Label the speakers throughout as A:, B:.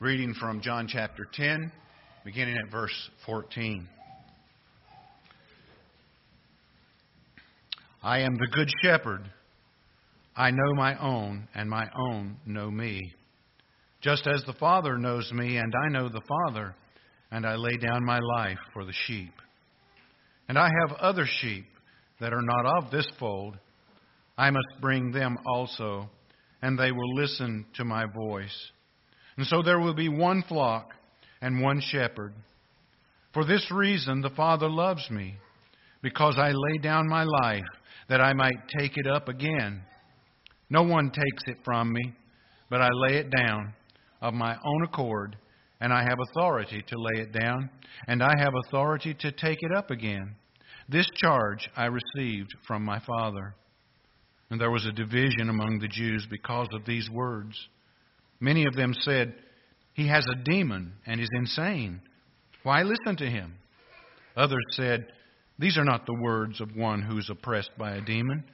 A: reading from John chapter 10, beginning at verse 14. I am the good shepherd. I know my own, and my own know me. Just as the Father knows me, and I know the Father, and I lay down my life for the sheep. And I have other sheep that are not of this fold. I must bring them also, and they will listen to my voice. And so there will be one flock and one shepherd. For this reason the Father loves me, because I lay down my life that I might take it up again. No one takes it from me, but I lay it down of my own accord, and I have authority to lay it down, and I have authority to take it up again. This charge I received from my Father. And there was a division among the Jews because of these words. Many of them said, He has a demon and is insane. Why listen to him? Others said, These are not the words of one who is oppressed by a demon.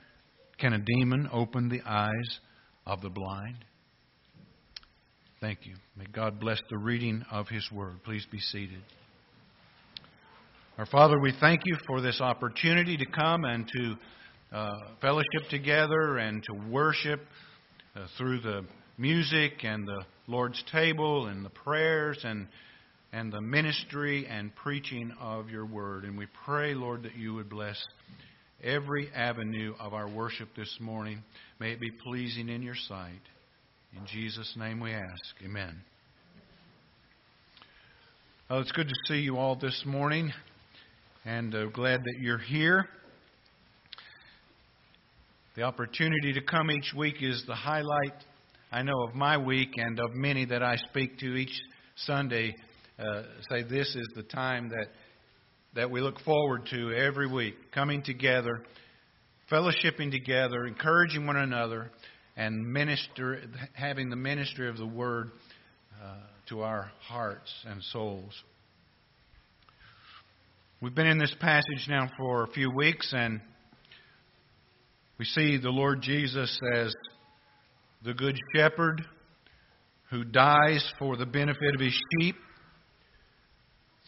A: Can a demon open the eyes of the blind? Thank you. May God bless the reading of His Word. Please be seated. Our Father, we thank you for this opportunity to come and to uh, fellowship together and to worship uh, through the music and the Lord's table and the prayers and and the ministry and preaching of your word. And we pray, Lord, that you would bless every avenue of our worship this morning. May it be pleasing in your sight. In Jesus' name we ask. Amen. Oh, it's good to see you all this morning, and uh, glad that you're here. The opportunity to come each week is the highlight, I know, of my week and of many that I speak to each Sunday. Uh, say this is the time that that we look forward to every week, coming together, fellowshipping together, encouraging one another, and minister, having the ministry of the Word uh, to our hearts and souls. We've been in this passage now for a few weeks, and we see the Lord Jesus as the Good Shepherd who dies for the benefit of his sheep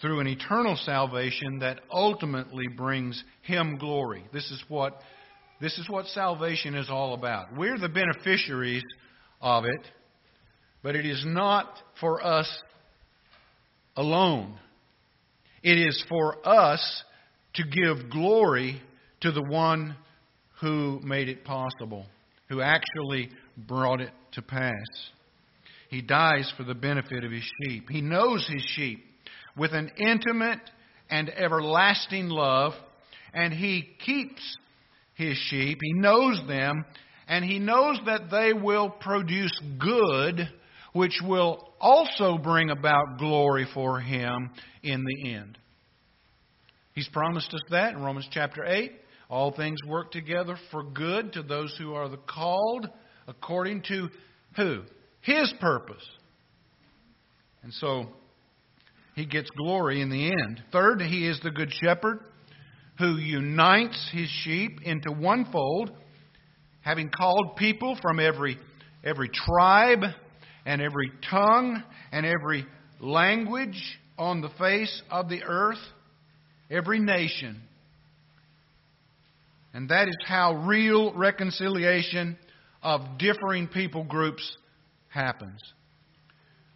A: through an eternal salvation that ultimately brings him glory. This is what this is what salvation is all about. We're the beneficiaries of it, but it is not for us alone. It is for us to give glory to the one who made it possible, who actually brought it to pass. He dies for the benefit of his sheep. He knows his sheep with an intimate and everlasting love, and he keeps his sheep. He knows them, and he knows that they will produce good, which will also bring about glory for him in the end. He's promised us that in Romans chapter 8. All things work together for good to those who are the called according to who? His purpose. And so he gets glory in the end. Third, he is the good shepherd who unites his sheep into one fold, having called people from every, every tribe and every tongue and every language on the face of the earth, every nation. And that is how real reconciliation of differing people groups happens.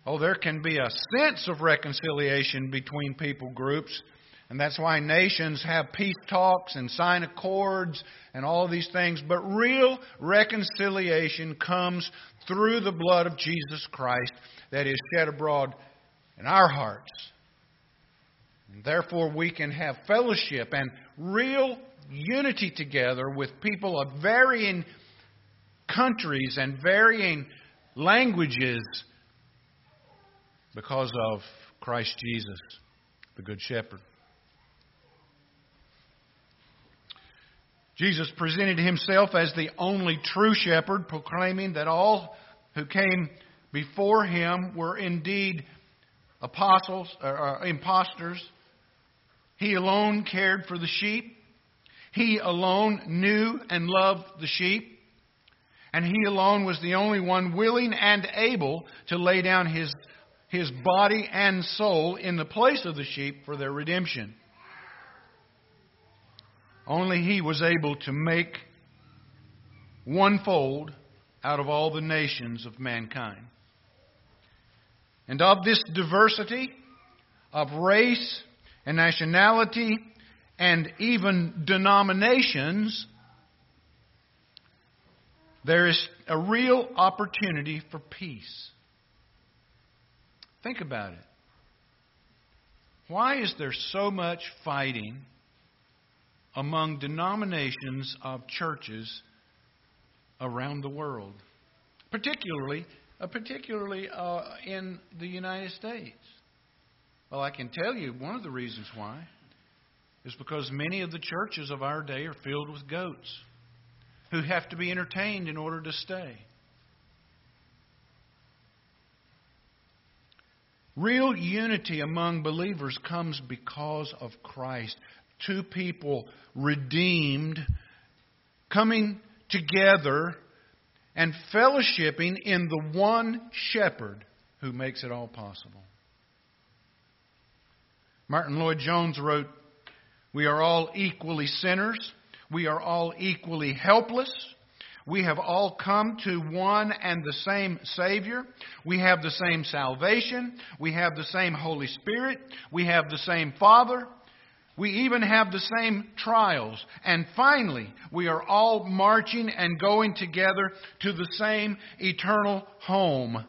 A: Oh, there can be a sense of reconciliation between people groups and that's why nations have peace talks and sign accords and all these things. But real reconciliation comes through the blood of Jesus Christ that is shed abroad in our hearts. And therefore, we can have fellowship and real unity together with people of varying countries and varying languages because of Christ Jesus, the Good Shepherd. Jesus presented himself as the only true shepherd, proclaiming that all who came before him were indeed apostles or uh, impostors. He alone cared for the sheep. He alone knew and loved the sheep. And he alone was the only one willing and able to lay down his, his body and soul in the place of the sheep for their redemption. Only he was able to make one fold out of all the nations of mankind. And of this diversity of race and nationality and even denominations, there is a real opportunity for peace. Think about it. Why is there so much fighting among denominations of churches around the world, particularly, uh, particularly uh, in the United States? Well, I can tell you one of the reasons why is because many of the churches of our day are filled with goats who have to be entertained in order to stay. Real unity among believers comes because of Christ. Two people redeemed, coming together and fellowshipping in the one shepherd who makes it all possible. Martyn Lloyd-Jones wrote, We are all equally sinners. We are all equally helpless. We have all come to one and the same Savior. We have the same salvation. We have the same Holy Spirit. We have the same Father. We even have the same trials. And finally, we are all marching and going together to the same eternal home.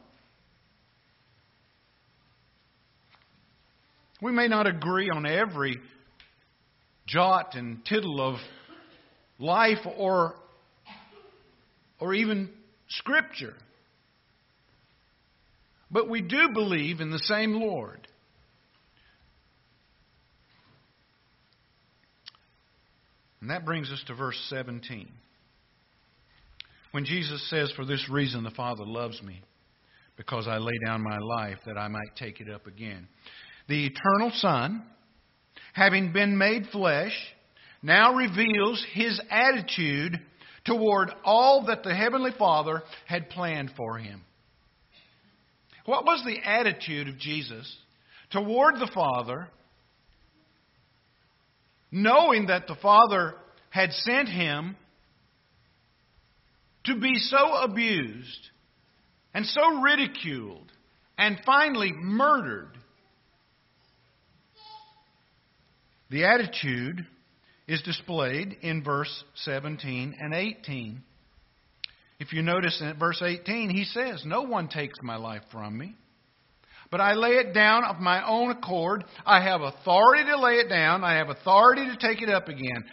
A: We may not agree on every jot and tittle of life or, or even Scripture. But we do believe in the same Lord. And that brings us to verse 17. When Jesus says, For this reason the Father loves me, because I lay down my life that I might take it up again the eternal Son, having been made flesh, now reveals his attitude toward all that the Heavenly Father had planned for him. What was the attitude of Jesus toward the Father, knowing that the Father had sent him to be so abused and so ridiculed and finally murdered The attitude is displayed in verse 17 and 18. If you notice in verse 18, he says, No one takes my life from me, but I lay it down of my own accord. I have authority to lay it down, I have authority to take it up again.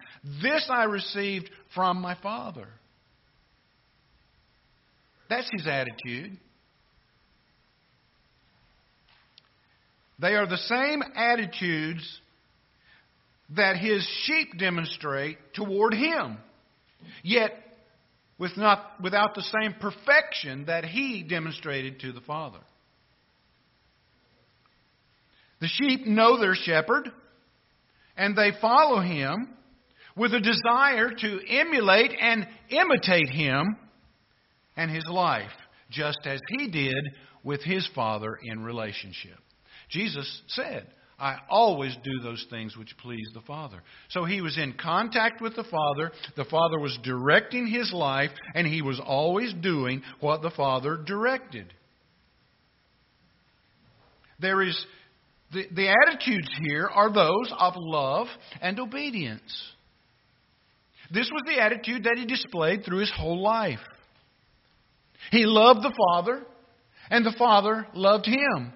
A: This I received from my Father. That's his attitude. They are the same attitudes that his sheep demonstrate toward him, yet with not, without the same perfection that he demonstrated to the Father. The sheep know their shepherd, and they follow him with a desire to emulate and imitate him and his life, just as he did with his Father in relationship. Jesus said, I always do those things which please the Father. So he was in contact with the Father. The Father was directing his life, and he was always doing what the Father directed. There is the, the attitudes here are those of love and obedience. This was the attitude that he displayed through his whole life. He loved the Father, and the Father loved him.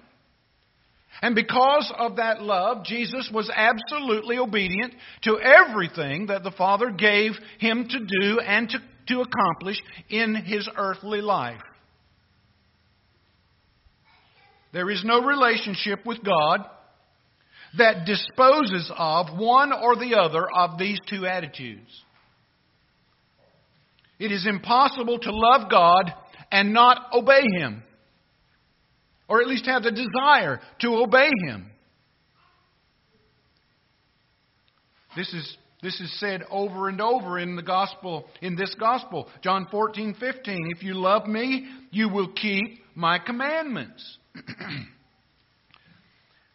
A: And because of that love, Jesus was absolutely obedient to everything that the Father gave him to do and to, to accomplish in his earthly life. There is no relationship with God that disposes of one or the other of these two attitudes. It is impossible to love God and not obey Him or at least have the desire to obey him. This is this is said over and over in the gospel in this gospel. John 14:15, if you love me, you will keep my commandments.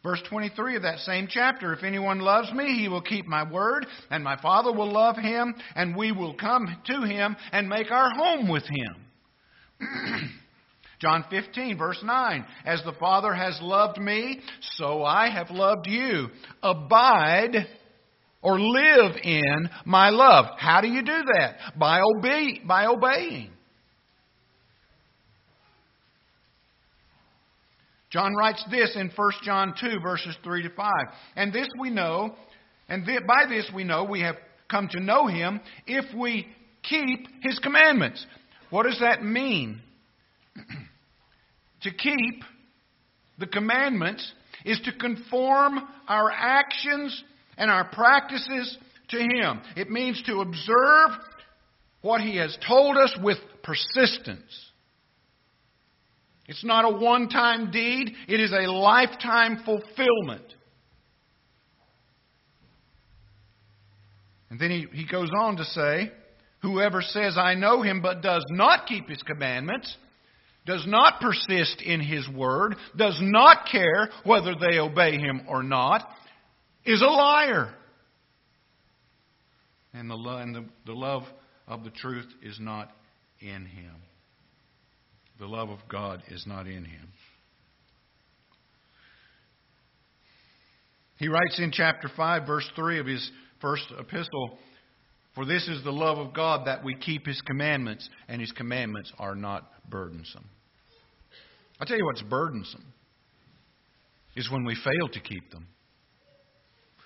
A: Verse 23 of that same chapter If anyone loves me, he will keep my word, and my Father will love him, and we will come to him and make our home with him. John 15, verse 9 As the Father has loved me, so I have loved you. Abide or live in my love. How do you do that? By, obey, by obeying. John writes this in 1 John 2, verses 3 to 5. And this we know, and by this we know we have come to know him if we keep his commandments. What does that mean? to keep the commandments is to conform our actions and our practices to him. It means to observe what he has told us with persistence. It's not a one time deed, it is a lifetime fulfillment. And then he, he goes on to say, Whoever says, I know him, but does not keep his commandments, does not persist in his word, does not care whether they obey him or not, is a liar. And the, and the, the love of the truth is not in him. The love of God is not in him. He writes in chapter 5, verse 3 of his first epistle For this is the love of God that we keep his commandments, and his commandments are not burdensome. I'll tell you what's burdensome is when we fail to keep them.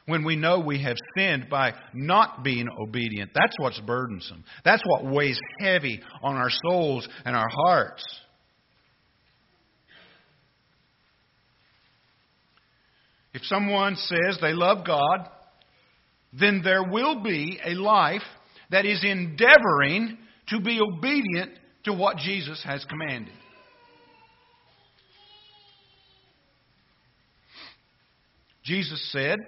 A: When we know we have sinned by not being obedient. That's what's burdensome. That's what weighs heavy on our souls and our hearts. If someone says they love God, then there will be a life that is endeavoring to be obedient to what Jesus has commanded. Jesus said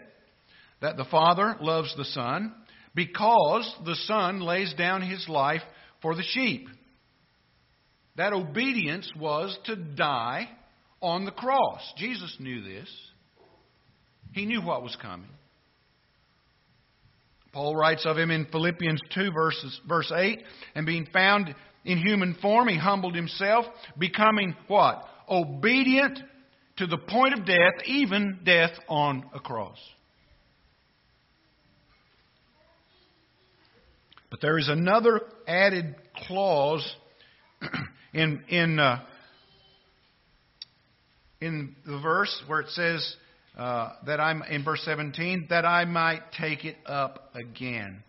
A: that the Father loves the Son because the Son lays down his life for the sheep. That obedience was to die on the cross. Jesus knew this. He knew what was coming. Paul writes of him in Philippians 2, verses, verse 8, and being found in human form, he humbled himself, becoming what? Obedient to the point of death, even death on a cross. But there is another added clause in, in, uh, in the verse where it says, uh, that I'm in verse 17 that I might take it up again.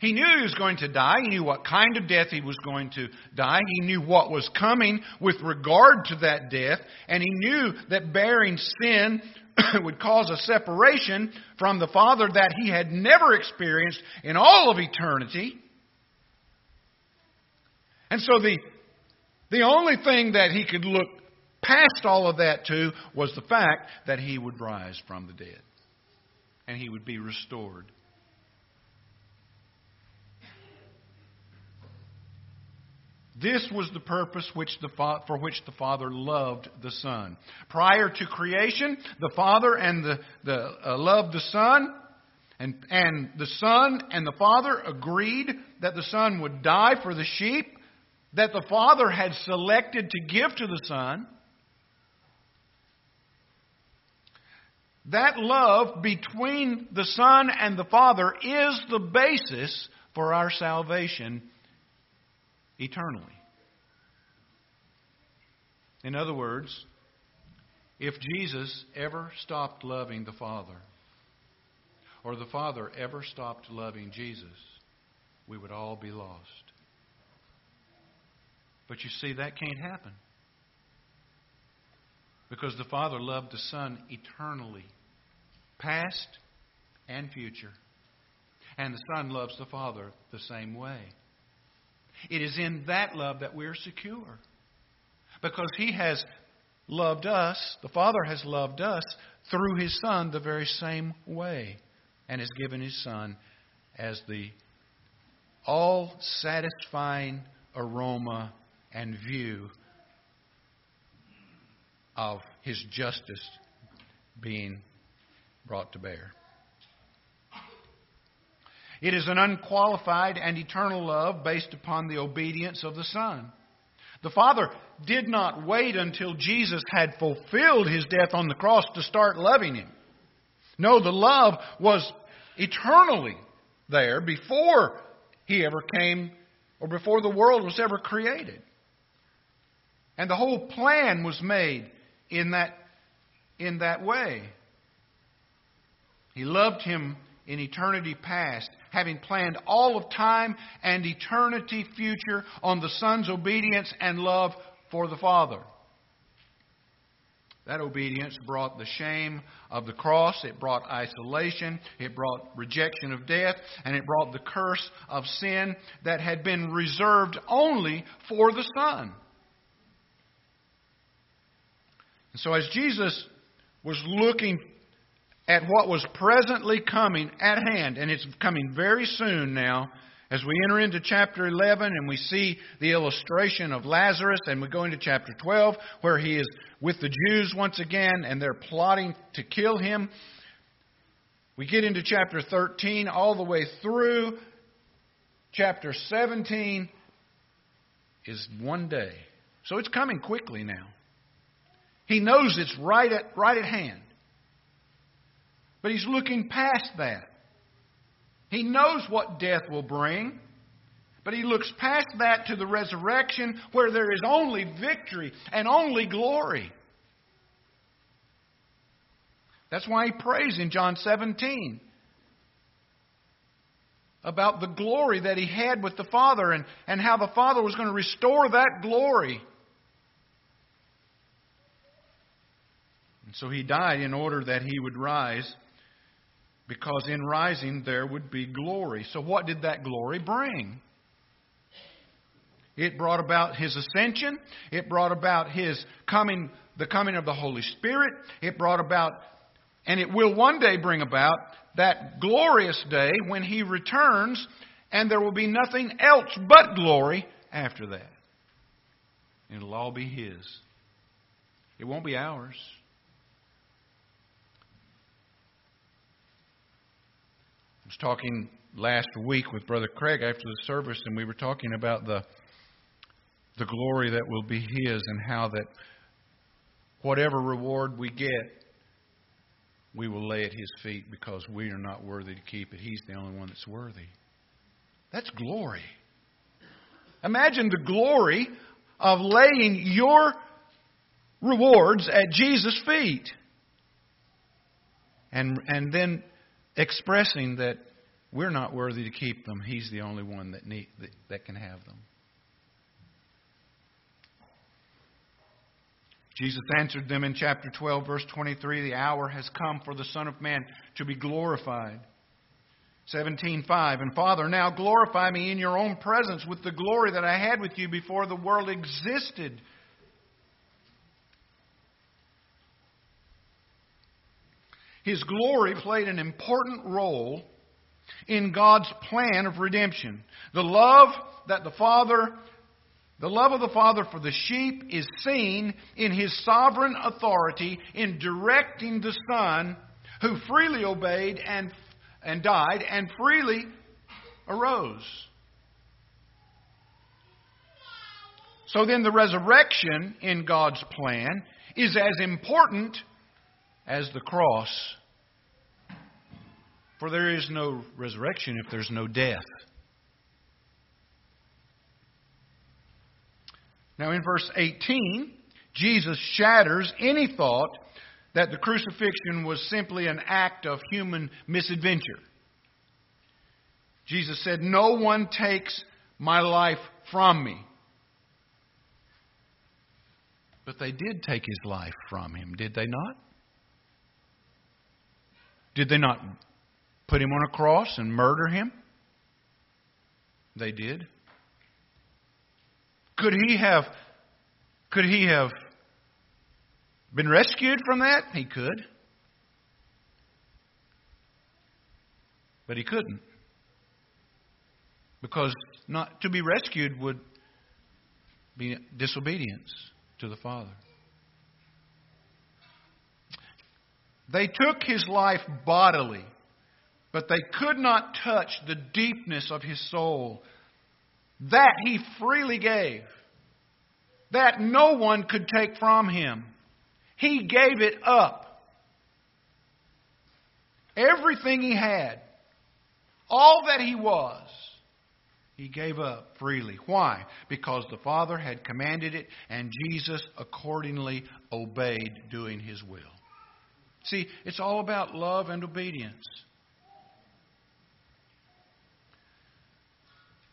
A: He knew he was going to die. He knew what kind of death he was going to die. He knew what was coming with regard to that death. And he knew that bearing sin would cause a separation from the Father that he had never experienced in all of eternity. And so the, the only thing that he could look past all of that, to was the fact that he would rise from the dead and he would be restored. This was the purpose which the for which the Father loved the Son. Prior to creation, the Father and the, the uh, loved the Son, and, and the Son and the Father agreed that the Son would die for the sheep that the Father had selected to give to the Son. That love between the Son and the Father is the basis for our salvation eternally. In other words, if Jesus ever stopped loving the Father, or the Father ever stopped loving Jesus, we would all be lost. But you see, that can't happen. Because the Father loved the Son eternally, past and future. And the Son loves the Father the same way. It is in that love that we're secure. Because He has loved us, the Father has loved us through His Son the very same way, and has given His Son as the all satisfying aroma and view of his justice being brought to bear. It is an unqualified and eternal love based upon the obedience of the Son. The Father did not wait until Jesus had fulfilled his death on the cross to start loving him. No, the love was eternally there before he ever came or before the world was ever created. And the whole plan was made in that, in that way. He loved him in eternity past, having planned all of time and eternity future on the Son's obedience and love for the Father. That obedience brought the shame of the cross, it brought isolation, it brought rejection of death, and it brought the curse of sin that had been reserved only for the Son. And so, as Jesus was looking at what was presently coming at hand, and it's coming very soon now. As we enter into chapter 11 and we see the illustration of Lazarus, and we go into chapter 12 where he is with the Jews once again and they're plotting to kill him. We get into chapter 13 all the way through. Chapter 17 is one day. So it's coming quickly now. He knows it's right at, right at hand. But he's looking past that. He knows what death will bring, but he looks past that to the resurrection where there is only victory and only glory. That's why he prays in John 17 about the glory that he had with the Father and, and how the Father was going to restore that glory. And so he died in order that he would rise because in rising there would be glory. So, what did that glory bring? It brought about his ascension. It brought about his coming, the coming of the Holy Spirit. It brought about, and it will one day bring about, that glorious day when he returns, and there will be nothing else but glory after that. It'll all be his. It won't be ours. Was talking last week with Brother Craig after the service, and we were talking about the the glory that will be His, and how that whatever reward we get, we will lay at His feet because we are not worthy to keep it. He's the only one that's worthy. That's glory. Imagine the glory of laying your rewards at Jesus' feet. And, and then expressing that we're not worthy to keep them. He's the only one that, need, that, that can have them. Jesus answered them in chapter 12, verse 23 The hour has come for the Son of Man to be glorified. 17:5 And Father now glorify me in your own presence with the glory that I had with you before the world existed His glory played an important role in God's plan of redemption. The love that the Father, the love of the Father for the sheep is seen in His sovereign authority in directing the Son who freely obeyed and, and died and freely arose. So then, the resurrection in God's plan is as important as the cross. For there is no resurrection if there's no death. Now, in verse 18, Jesus shatters any thought that the crucifixion was simply an act of human misadventure. Jesus said, No one takes my life from me. But they did take his life from him, did they not? Did they not put him on a cross and murder him? They did. Could he have could he have been rescued from that? He could. But he couldn't. Because not to be rescued would be disobedience to the Father. They took his life bodily, but they could not touch the deepness of his soul. That he freely gave. That no one could take from him. He gave it up. Everything he had, all that he was, he gave up freely. Why? Because the Father had commanded it, and Jesus accordingly obeyed doing his will. See, it's all about love and obedience.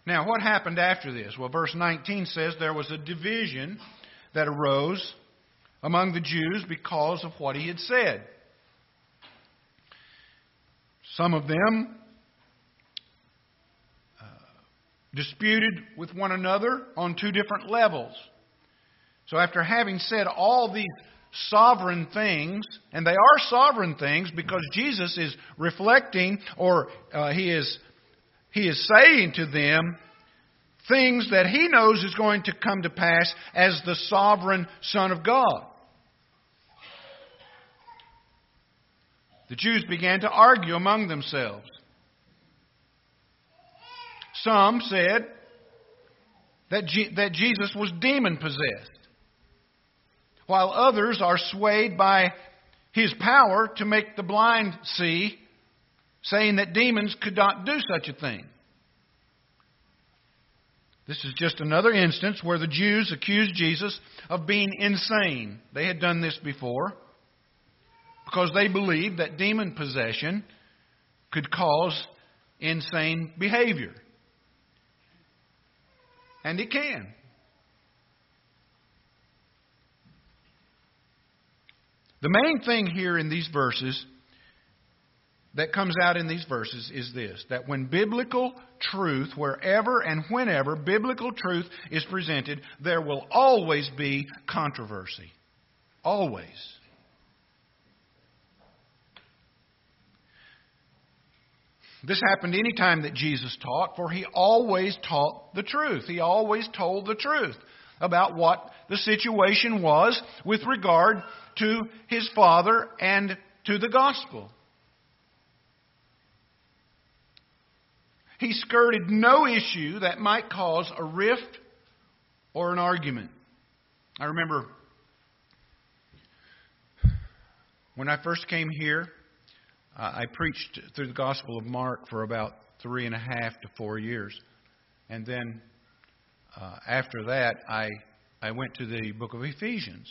A: Now, what happened after this? Well, verse 19 says there was a division that arose among the Jews because of what he had said. Some of them uh, disputed with one another on two different levels. So, after having said all these sovereign things, and they are sovereign things because Jesus is reflecting or uh, he is he is saying to them things that he knows is going to come to pass as the sovereign Son of God. The Jews began to argue among themselves. Some said that, that Jesus was demon possessed while others are swayed by his power to make the blind see, saying that demons could not do such a thing. This is just another instance where the Jews accused Jesus of being insane. They had done this before because they believed that demon possession could cause insane behavior. And it can. The main thing here in these verses that comes out in these verses is this that when biblical truth, wherever and whenever biblical truth is presented, there will always be controversy. Always. This happened any time that Jesus taught, for he always taught the truth. He always told the truth about what the situation was with regard to his Father and to the gospel. He skirted no issue that might cause a rift or an argument. I remember when I first came here, uh, I preached through the Gospel of Mark for about three and a half to four years. And then uh, after that, I, I went to the book of Ephesians.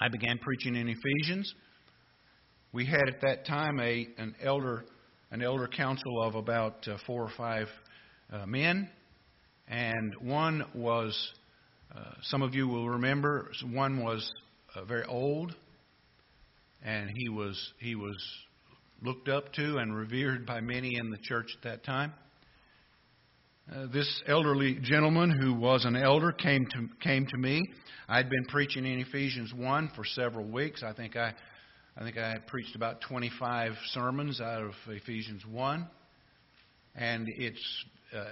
A: I began preaching in Ephesians. We had at that time a an elder an elder council of about uh, four or five uh, men, and one was uh, some of you will remember one was uh, very old, and he was he was looked up to and revered by many in the church at that time. Uh, this elderly gentleman who was an elder came to came to me. I'd been preaching in Ephesians one for several weeks. I think I, I think I had preached about 25 sermons out of Ephesians one, and it's uh,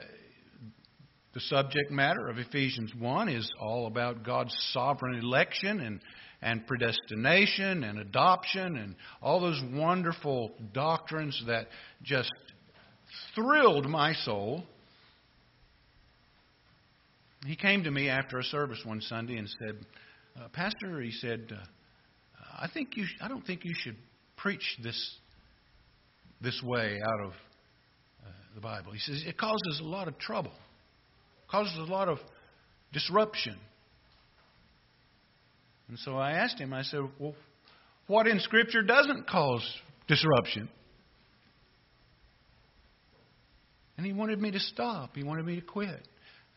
A: the subject matter of Ephesians one is all about God's sovereign election and and predestination and adoption and all those wonderful doctrines that just thrilled my soul he came to me after a service one Sunday and said, uh, Pastor, he said, uh, I think you. I don't think you should preach this this way out of uh, the Bible. He says it causes a lot of trouble, causes a lot of disruption. And so I asked him. I said, "Well, what in Scripture doesn't cause disruption?" And he wanted me to stop. He wanted me to quit.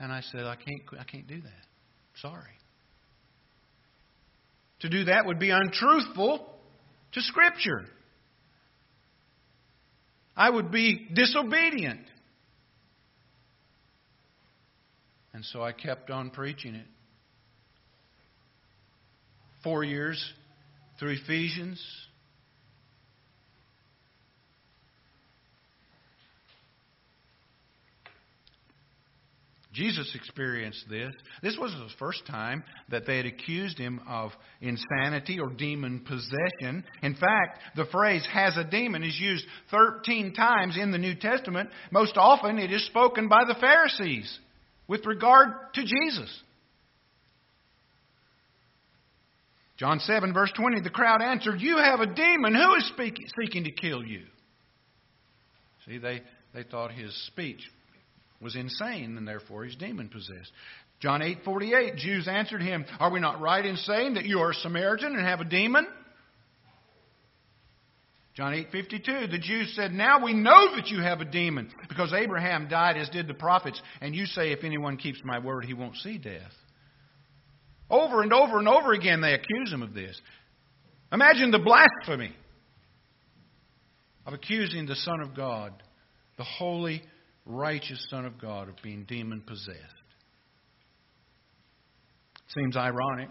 A: And I said, I can't, I can't do that. Sorry. To do that would be untruthful to Scripture. I would be disobedient. And so I kept on preaching it. Four years through Ephesians, Jesus experienced this. This was the first time that they had accused him of insanity or demon possession. In fact, the phrase has a demon is used 13 times in the New Testament. Most often it is spoken by the Pharisees with regard to Jesus. John 7, verse 20, the crowd answered, You have a demon. Who is speaking, seeking to kill you? See, they, they thought his speech was insane, and therefore he's demon possessed. John 8:48 Jews answered him, "Are we not right in saying that you are a Samaritan and have a demon?" John 8:52 The Jews said, "Now we know that you have a demon, because Abraham died as did the prophets, and you say if anyone keeps my word, he won't see death." Over and over and over again they accuse him of this. Imagine the blasphemy of accusing the Son of God, the holy righteous Son of God of being demon possessed. Seems ironic.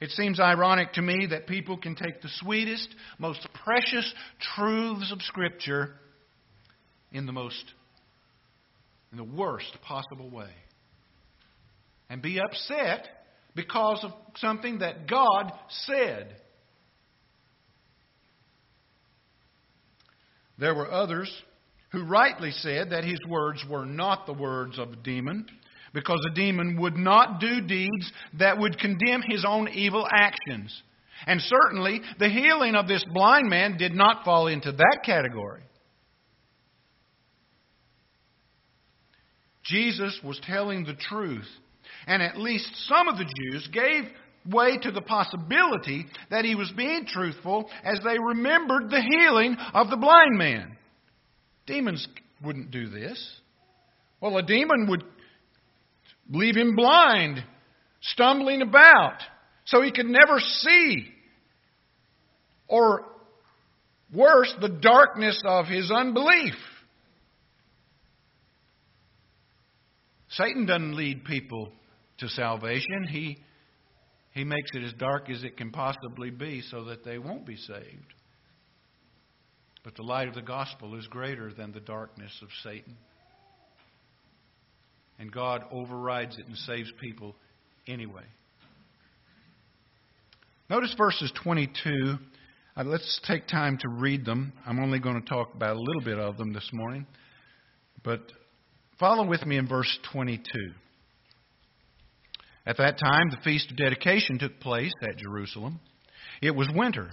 A: It seems ironic to me that people can take the sweetest, most precious truths of Scripture in the most, in the worst possible way, and be upset because of something that God said. There were others who rightly said that his words were not the words of a demon, because a demon would not do deeds that would condemn his own evil actions. And certainly, the healing of this blind man did not fall into that category. Jesus was telling the truth, and at least some of the Jews gave way to the possibility that he was being truthful as they remembered the healing of the blind man. Demons wouldn't do this. Well, a demon would leave him blind, stumbling about, so he could never see. Or worse, the darkness of his unbelief. Satan doesn't lead people to salvation. He, he makes it as dark as it can possibly be so that they won't be saved. But the light of the gospel is greater than the darkness of Satan. And God overrides it and saves people anyway. Notice verses 22. Uh, let's take time to read them. I'm only going to talk about a little bit of them this morning. But follow with me in verse 22. At that time, the feast of dedication took place at Jerusalem. It was winter.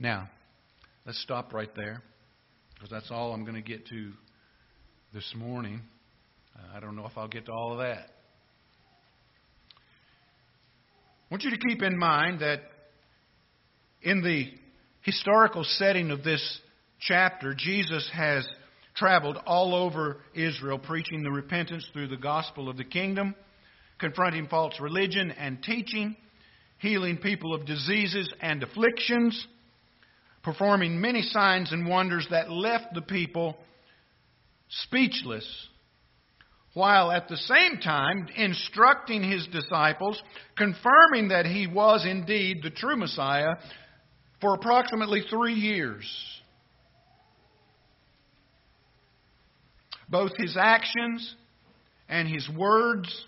A: Now, let's stop right there because that's all I'm going to get to this morning. Uh, I don't know if I'll get to all of that. I want you to keep in mind that in the historical setting of this chapter, Jesus has traveled all over Israel preaching the repentance through the gospel of the kingdom, confronting false religion and teaching, healing people of diseases and afflictions performing many signs and wonders that left the people speechless, while at the same time instructing his disciples, confirming that he was indeed the true Messiah for approximately three years. Both his actions and his words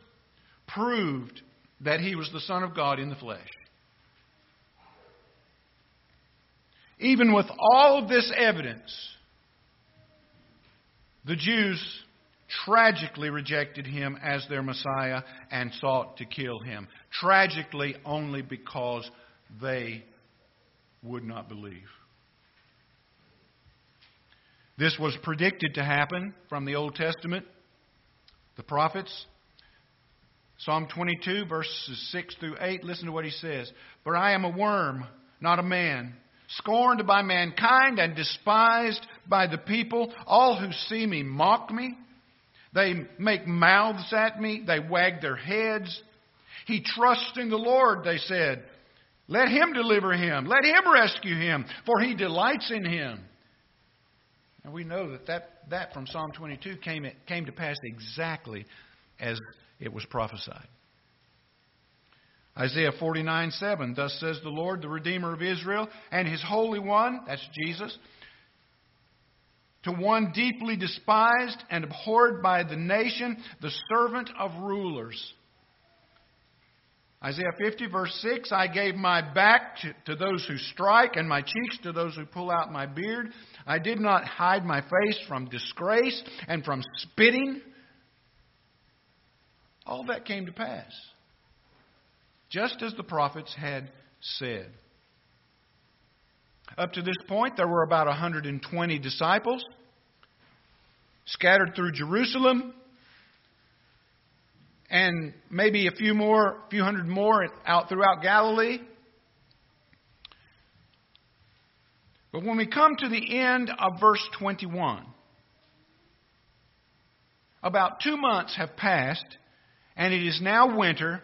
A: proved that he was the Son of God in the flesh. Even with all of this evidence, the Jews tragically rejected him as their Messiah and sought to kill him. Tragically, only because they would not believe. This was predicted to happen from the Old Testament, the prophets. Psalm 22, verses 6 through 8, listen to what he says. For I am a worm, not a man scorned by mankind and despised by the people. All who see me mock me. They make mouths at me. They wag their heads. He trusts in the Lord, they said. Let him deliver him. Let him rescue him, for he delights in him. And we know that that, that from Psalm 22 came, came to pass exactly as it was prophesied. Isaiah 49 7, Thus says the Lord, the Redeemer of Israel, and his Holy One, that's Jesus, to one deeply despised and abhorred by the nation, the servant of rulers. Isaiah 50, verse 6 I gave my back to, to, those who strike, and my cheeks to those who pull out my beard. I did not hide my face from disgrace and from spitting. All that came to pass, just as the prophets had said. Up to this point, there were about 120 disciples scattered through Jerusalem and maybe a few more, a few hundred more out throughout Galilee. But when we come to the end of verse 21, about two months have passed, and it is now winter,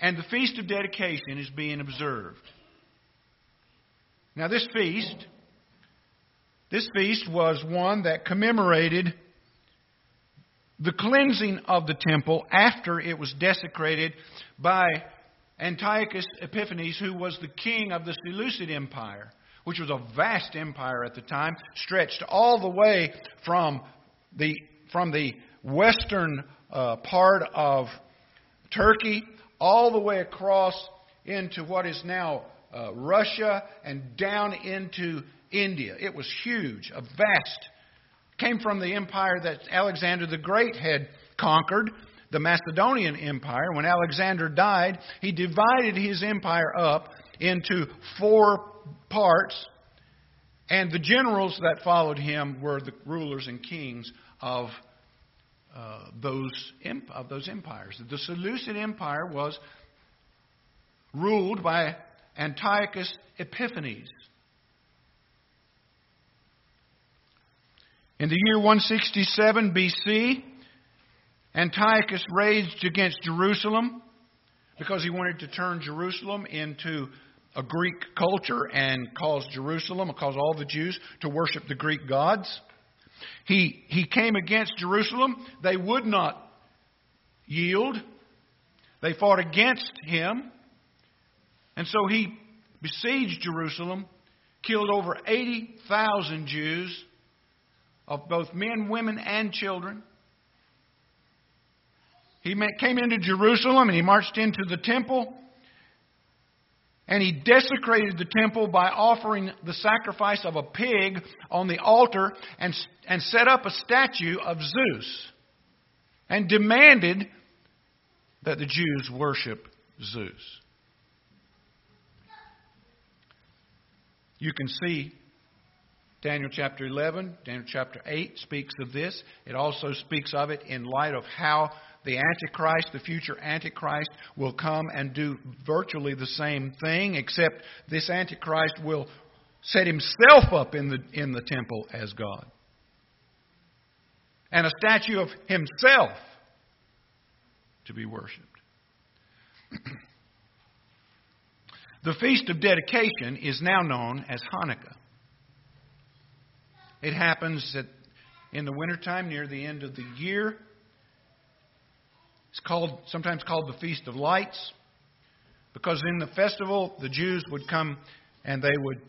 A: and the Feast of Dedication is being observed. Now, this feast, this feast was one that commemorated the cleansing of the temple after it was desecrated by Antiochus Epiphanes, who was the king of the Seleucid Empire, which was a vast empire at the time, stretched all the way from the, from the western uh, part of Turkey all the way across into what is now uh, Russia and down into India. It was huge, a vast came from the empire that Alexander the Great had conquered, the Macedonian Empire. When Alexander died, he divided his empire up into four parts, and the generals that followed him were the rulers and kings of uh, those of those empires. The Seleucid Empire was ruled by Antiochus Epiphanes. In the year 167 BC, Antiochus raged against Jerusalem because he wanted to turn Jerusalem into a Greek culture and cause Jerusalem, cause all the Jews to worship the Greek gods. He, he came against Jerusalem. They would not yield. They fought against him. And so he besieged Jerusalem, killed over 80,000 Jews, of both men, women, and children. He came into Jerusalem and he marched into the temple. And he desecrated the temple by offering the sacrifice of a pig on the altar and, and set up a statue of Zeus and demanded that the Jews worship Zeus. You can see Daniel chapter 11, Daniel chapter 8 speaks of this. It also speaks of it in light of how the Antichrist, the future Antichrist, will come and do virtually the same thing, except this Antichrist will set himself up in the, in the temple as God. And a statue of himself to be worshiped. the Feast of Dedication is now known as Hanukkah. It happens that in the wintertime near the end of the year. It's called sometimes called the Feast of Lights because in the festival the Jews would come and they would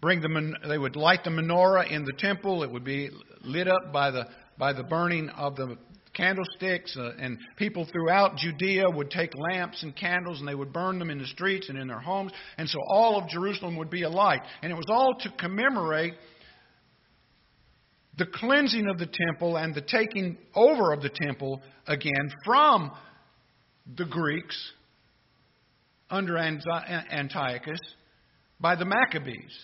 A: bring the they would light the menorah in the temple. It would be lit up by the by the burning of the candlesticks, uh, and people throughout Judea would take lamps and candles and they would burn them in the streets and in their homes, and so all of Jerusalem would be alight. And it was all to commemorate the cleansing of the temple and the taking over of the temple again from the Greeks under Antiochus by the Maccabees.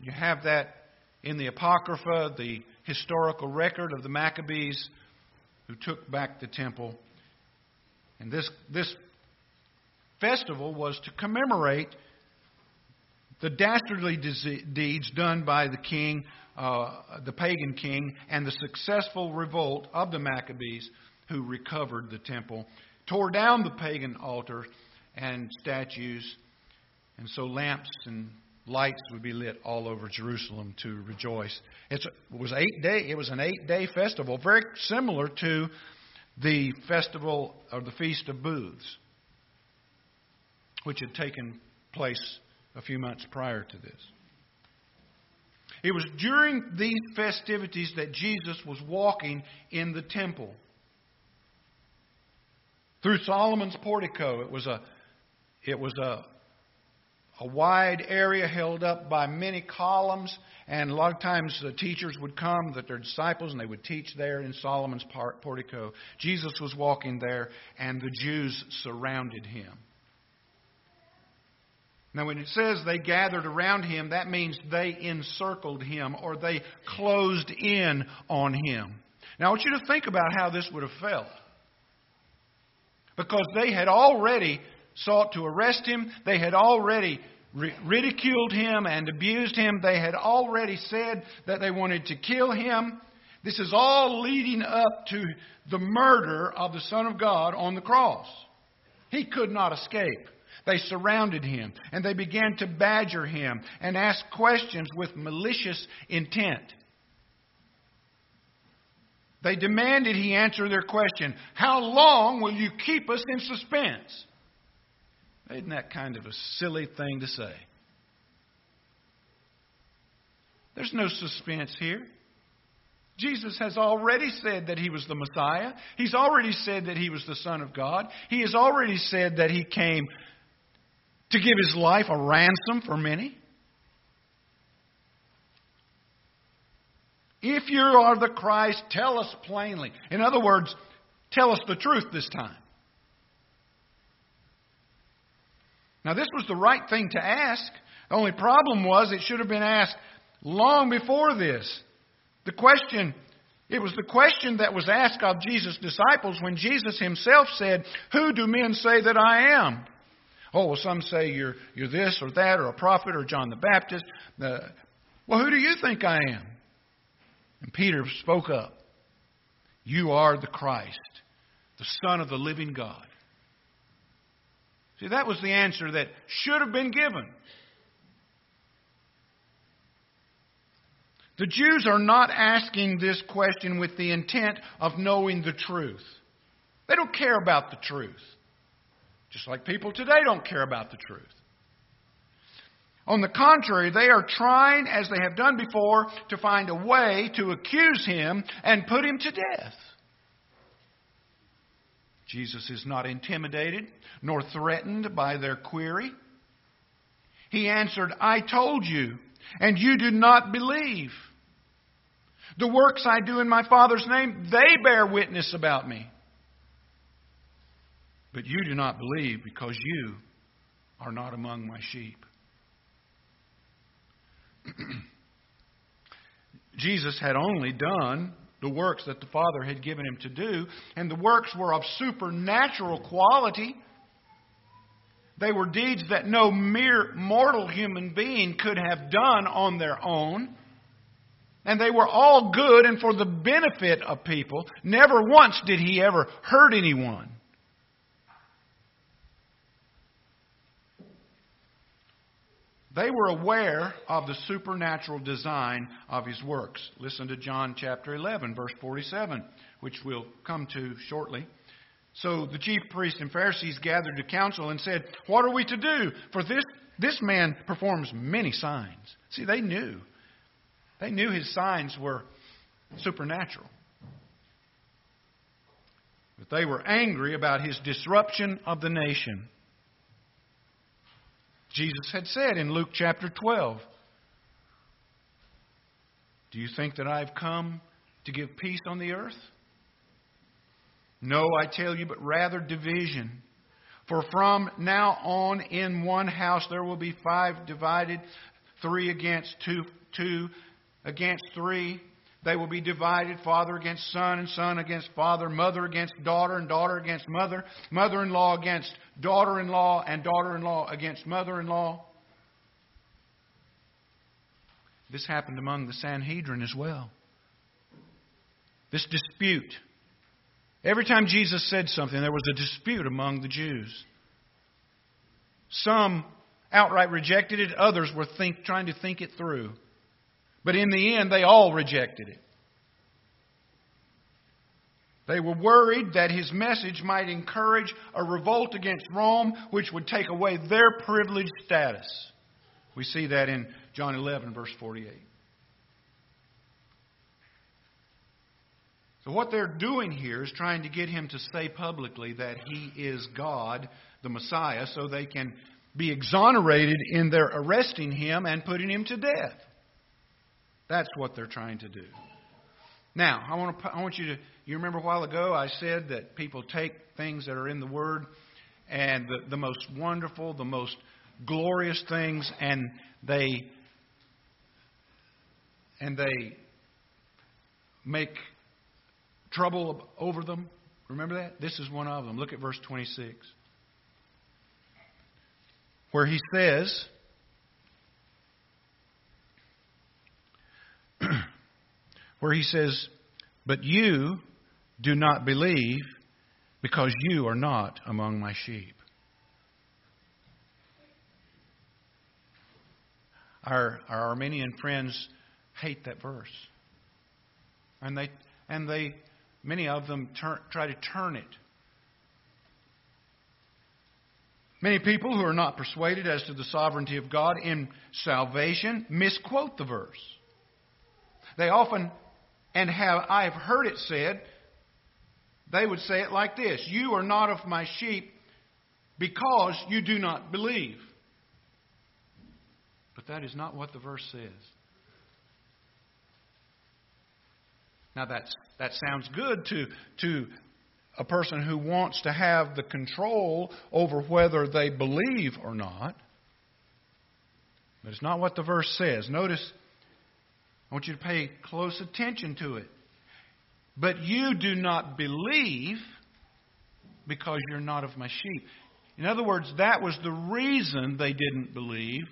A: You have that in the Apocrypha, the historical record of the Maccabees who took back the temple. And this, this festival was to commemorate the dastardly deeds done by the king, uh, the pagan king, and the successful revolt of the Maccabees who recovered the temple, tore down the pagan altar and statues, and so lamps and lights would be lit all over Jerusalem to rejoice. It's, it was eight day. It was an eight day festival, very similar to the festival or the feast of booths, which had taken place a few months prior to this. It was during these festivities that Jesus was walking in the temple. Through Solomon's portico, it was a, it was a, a wide area held up by many columns, and a lot of times the teachers would come, that their disciples, and they would teach there in Solomon's portico. Jesus was walking there, and the Jews surrounded him. Now, when it says they gathered around him, that means they encircled him or they closed in on him. Now, I want you to think about how this would have felt. Because they had already sought to arrest him, they had already ridiculed him and abused him, they had already said that they wanted to kill him. This is all leading up to the murder of the Son of God on the cross. He could not escape. They surrounded him and they began to badger him and ask questions with malicious intent. They demanded he answer their question How long will you keep us in suspense? Isn't that kind of a silly thing to say? There's no suspense here. Jesus has already said that he was the Messiah. He's already said that he was the Son of God. He has already said that he came to give his life a ransom for many? If you are the Christ, tell us plainly. In other words, tell us the truth this time. Now, this was the right thing to ask. The only problem was it should have been asked long before this. The question, it was the question that was asked of Jesus' disciples when Jesus himself said, Who do men say that I am? Oh, well, some say you're, you're this or that, or a prophet, or John the Baptist. Uh, well, who do you think I am? And Peter spoke up. You are the Christ, the Son of the living God. See, that was the answer that should have been given. The Jews are not asking this question with the intent of knowing the truth. They don't care about the truth. Just like people today don't care about the truth. On the contrary, they are trying, as they have done before, to find a way to accuse him and put him to death. Jesus is not intimidated nor threatened by their query. He answered, I told you, and you do not believe. The works I do in my Father's name, they bear witness about me. But you do not believe because you are not among my sheep. Jesus had only done the works that the Father had given him to do, and the works were of supernatural quality. They were deeds that no mere mortal human being could have done on their own. And they were all good and for the benefit of people. Never once did he ever hurt anyone. They were aware of the supernatural design of his works. Listen to John chapter 11, verse 47, which we'll come to shortly. So the chief priests and Pharisees gathered to council and said, What are we to do? For this, this man performs many signs. See, they knew. They knew his signs were supernatural. But they were angry about his disruption of the nation. Jesus had said in Luke chapter 12 Do you think that I've come to give peace on the earth? No, I tell you, but rather division. For from now on in one house there will be five divided, three against two, two against three. They will be divided, father against son, and son against father, mother against daughter, and daughter against mother, mother in law against daughter in law, and daughter in law against mother in law. This happened among the Sanhedrin as well. This dispute. Every time Jesus said something, there was a dispute among the Jews. Some outright rejected it, others were think, trying to think it through. But in the end, they all rejected it. They were worried that his message might encourage a revolt against Rome, which would take away their privileged status. We see that in John 11, verse 48. So, what they're doing here is trying to get him to say publicly that he is God, the Messiah, so they can be exonerated in their arresting him and putting him to death. That's what they're trying to do. Now, I want, to, I want you to, you remember a while ago I said that people take things that are in the Word and the, the most wonderful, the most glorious things, and they and they make trouble over them. Remember that? This is one of them. Look at verse 26. Where he says, where he says, But you do not believe because you are not among my sheep. Our, our Arminian friends hate that verse. And they, and they many of them turn, try to turn it. Many people who are not persuaded as to the sovereignty of God in salvation misquote the verse. They often, and have I've heard it said, they would say it like this You are not of my sheep because you do not believe. But that is not what the verse says. Now that's, that sounds good to, to a person who wants to have the control over whether they believe or not. But it's not what the verse says. Notice, I want you to pay close attention to it. But you do not believe because you're not of my sheep. In other words, that was the reason they didn't believe,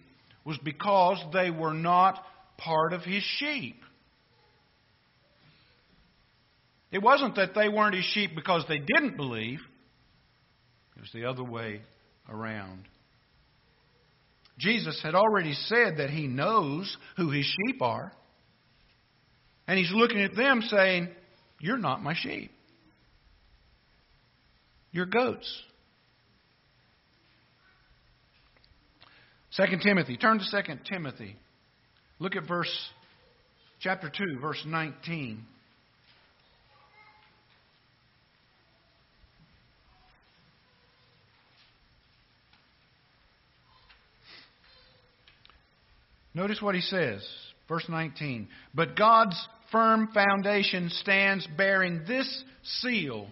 A: was because they were not part of his sheep. It wasn't that they weren't his sheep because they didn't believe, it was the other way around. Jesus had already said that he knows who his sheep are. And he's looking at them saying, You're not my sheep. You're goats. 2 Timothy. Turn to 2 Timothy. Look at verse chapter 2, verse 19. Notice what he says, verse 19. But God's firm foundation stands bearing this seal.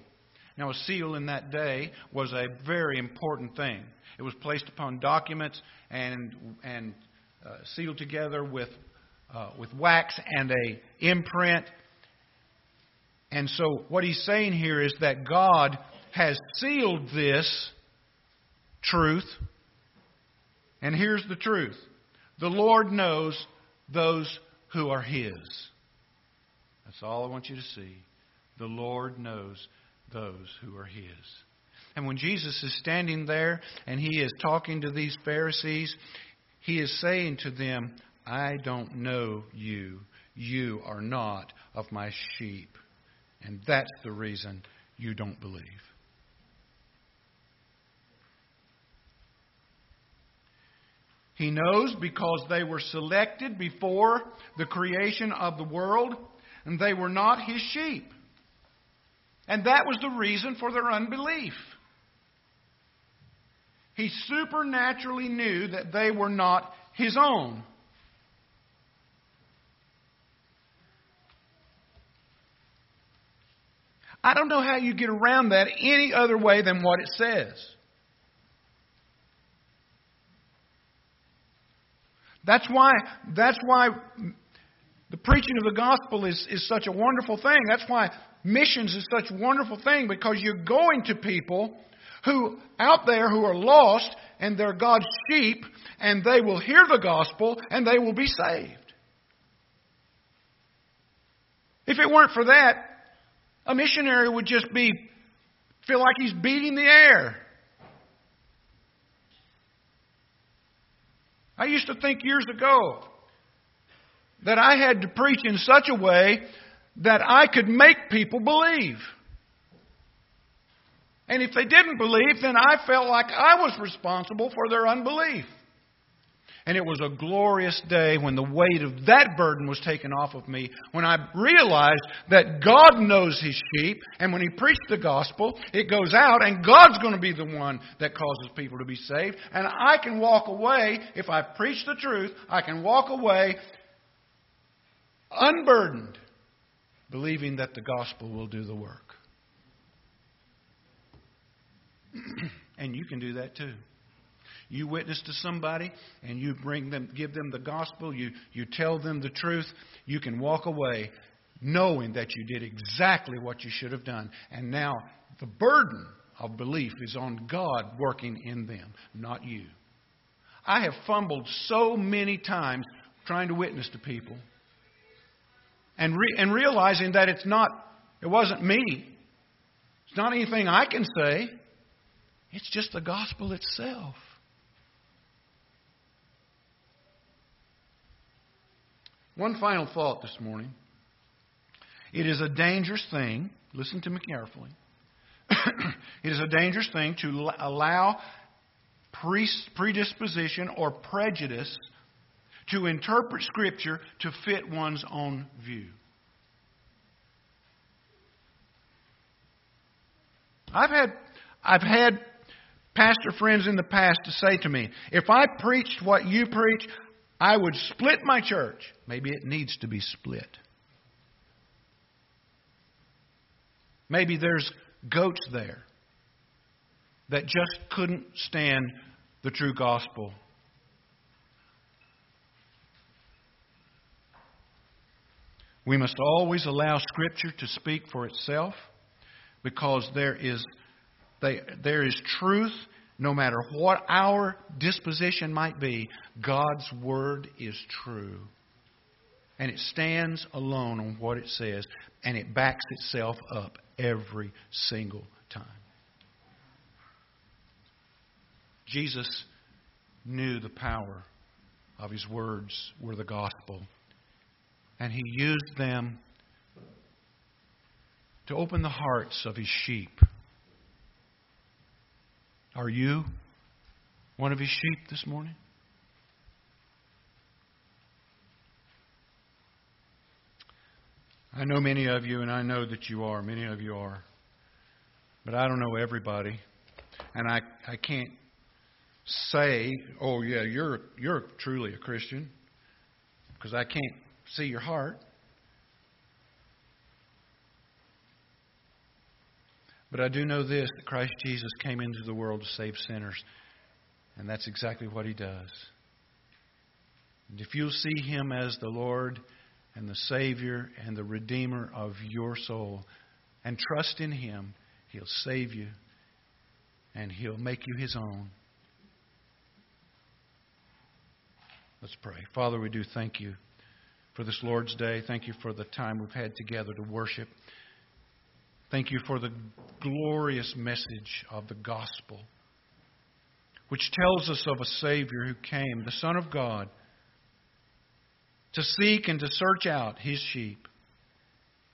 A: Now, a seal in that day was a very important thing. It was placed upon documents and, and uh, sealed together with, uh, with wax and a imprint. And so, what he's saying here is that God has sealed this truth. And here's the truth the Lord knows those who are His. That's all I want you to see. The Lord knows those who are His. And when Jesus is standing there and He is talking to these Pharisees, He is saying to them, I don't know you. You are not of my sheep. And that's the reason you don't believe. He knows because they were selected before the creation of the world, and they were not his sheep. And that was the reason for their unbelief. He supernaturally knew that they were not his own. I don't know how you get around that any other way than what it says. That's why, that's why the preaching of the gospel is, is such a wonderful thing. That's why missions is such a wonderful thing because you're going to people who out there who are lost and they're God's sheep and they will hear the gospel and they will be saved. If it weren't for that, a missionary would just be feel like he's beating the air. I used to think years ago that I had to preach in such a way that I could make people believe. And if they didn't believe, then I felt like I was responsible for their unbelief. And it was a glorious day when the weight of that burden was taken off of me, when I realized that God knows His sheep, and when He preached the gospel, it goes out, and God's going to be the one that causes people to be saved. And I can walk away, if I preach the truth, I can walk away unburdened, believing that the gospel will do the work. and you can do that too. You witness to somebody and you bring them, give them the gospel, you, you tell them the truth, you can walk away knowing that you did exactly what you should have done. And now the burden of belief is on God working in them, not you. I have fumbled so many times trying to witness to people and, re- and realizing that it's not, it wasn't me. It's not anything I can say. It's just the gospel itself. One final thought this morning. It is a dangerous thing, listen to me carefully. it is a dangerous thing to allow predisposition or prejudice to interpret Scripture to fit one's own view. I've had, I've had pastor friends in the past to say to me, if I preached what you preach, I would split my church. Maybe it needs to be split. Maybe there's goats there that just couldn't stand the true gospel. We must always allow Scripture to speak for itself because there is, they, there is truth no matter what our disposition might be, God's Word is true. And it stands alone on what it says, and it backs itself up every single time. Jesus knew the power of his words were the gospel, and he used them to open the hearts of his sheep are you one of his sheep this morning? I know many of you, and I know that you are. Many of you are. But I don't know everybody. And I, I can't say, oh, yeah, you're, you're truly a Christian, because I can't see your heart. But I do know this that Christ Jesus came into the world to save sinners. And that's exactly what he does. And if you'll see him as the Lord and the Savior and the Redeemer of your soul and trust in him, he'll save you and he'll make you his own. Let's pray. Father, we do thank you for this Lord's Day. Thank you for the time we've had together to worship. Thank you for the glorious message of the gospel, which tells us of a Savior who came, the Son of God, to seek and to search out his sheep.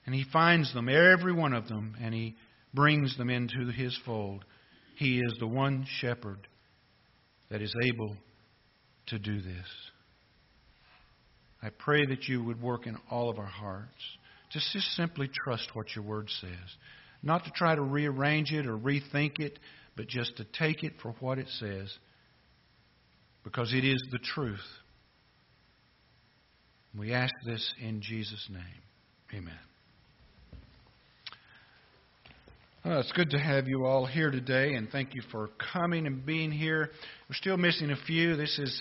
A: And he finds them, every one of them, and he brings them into his fold. He is the one shepherd that is able to do this. I pray that you would work in all of our hearts. Just, just simply trust what your word says. Not to try to rearrange it or rethink it, but just to take it for what it says. Because it is the truth. We ask this in Jesus' name. Amen. Well, it's good to have you all here today, and thank you for coming and being here. We're still missing a few. This is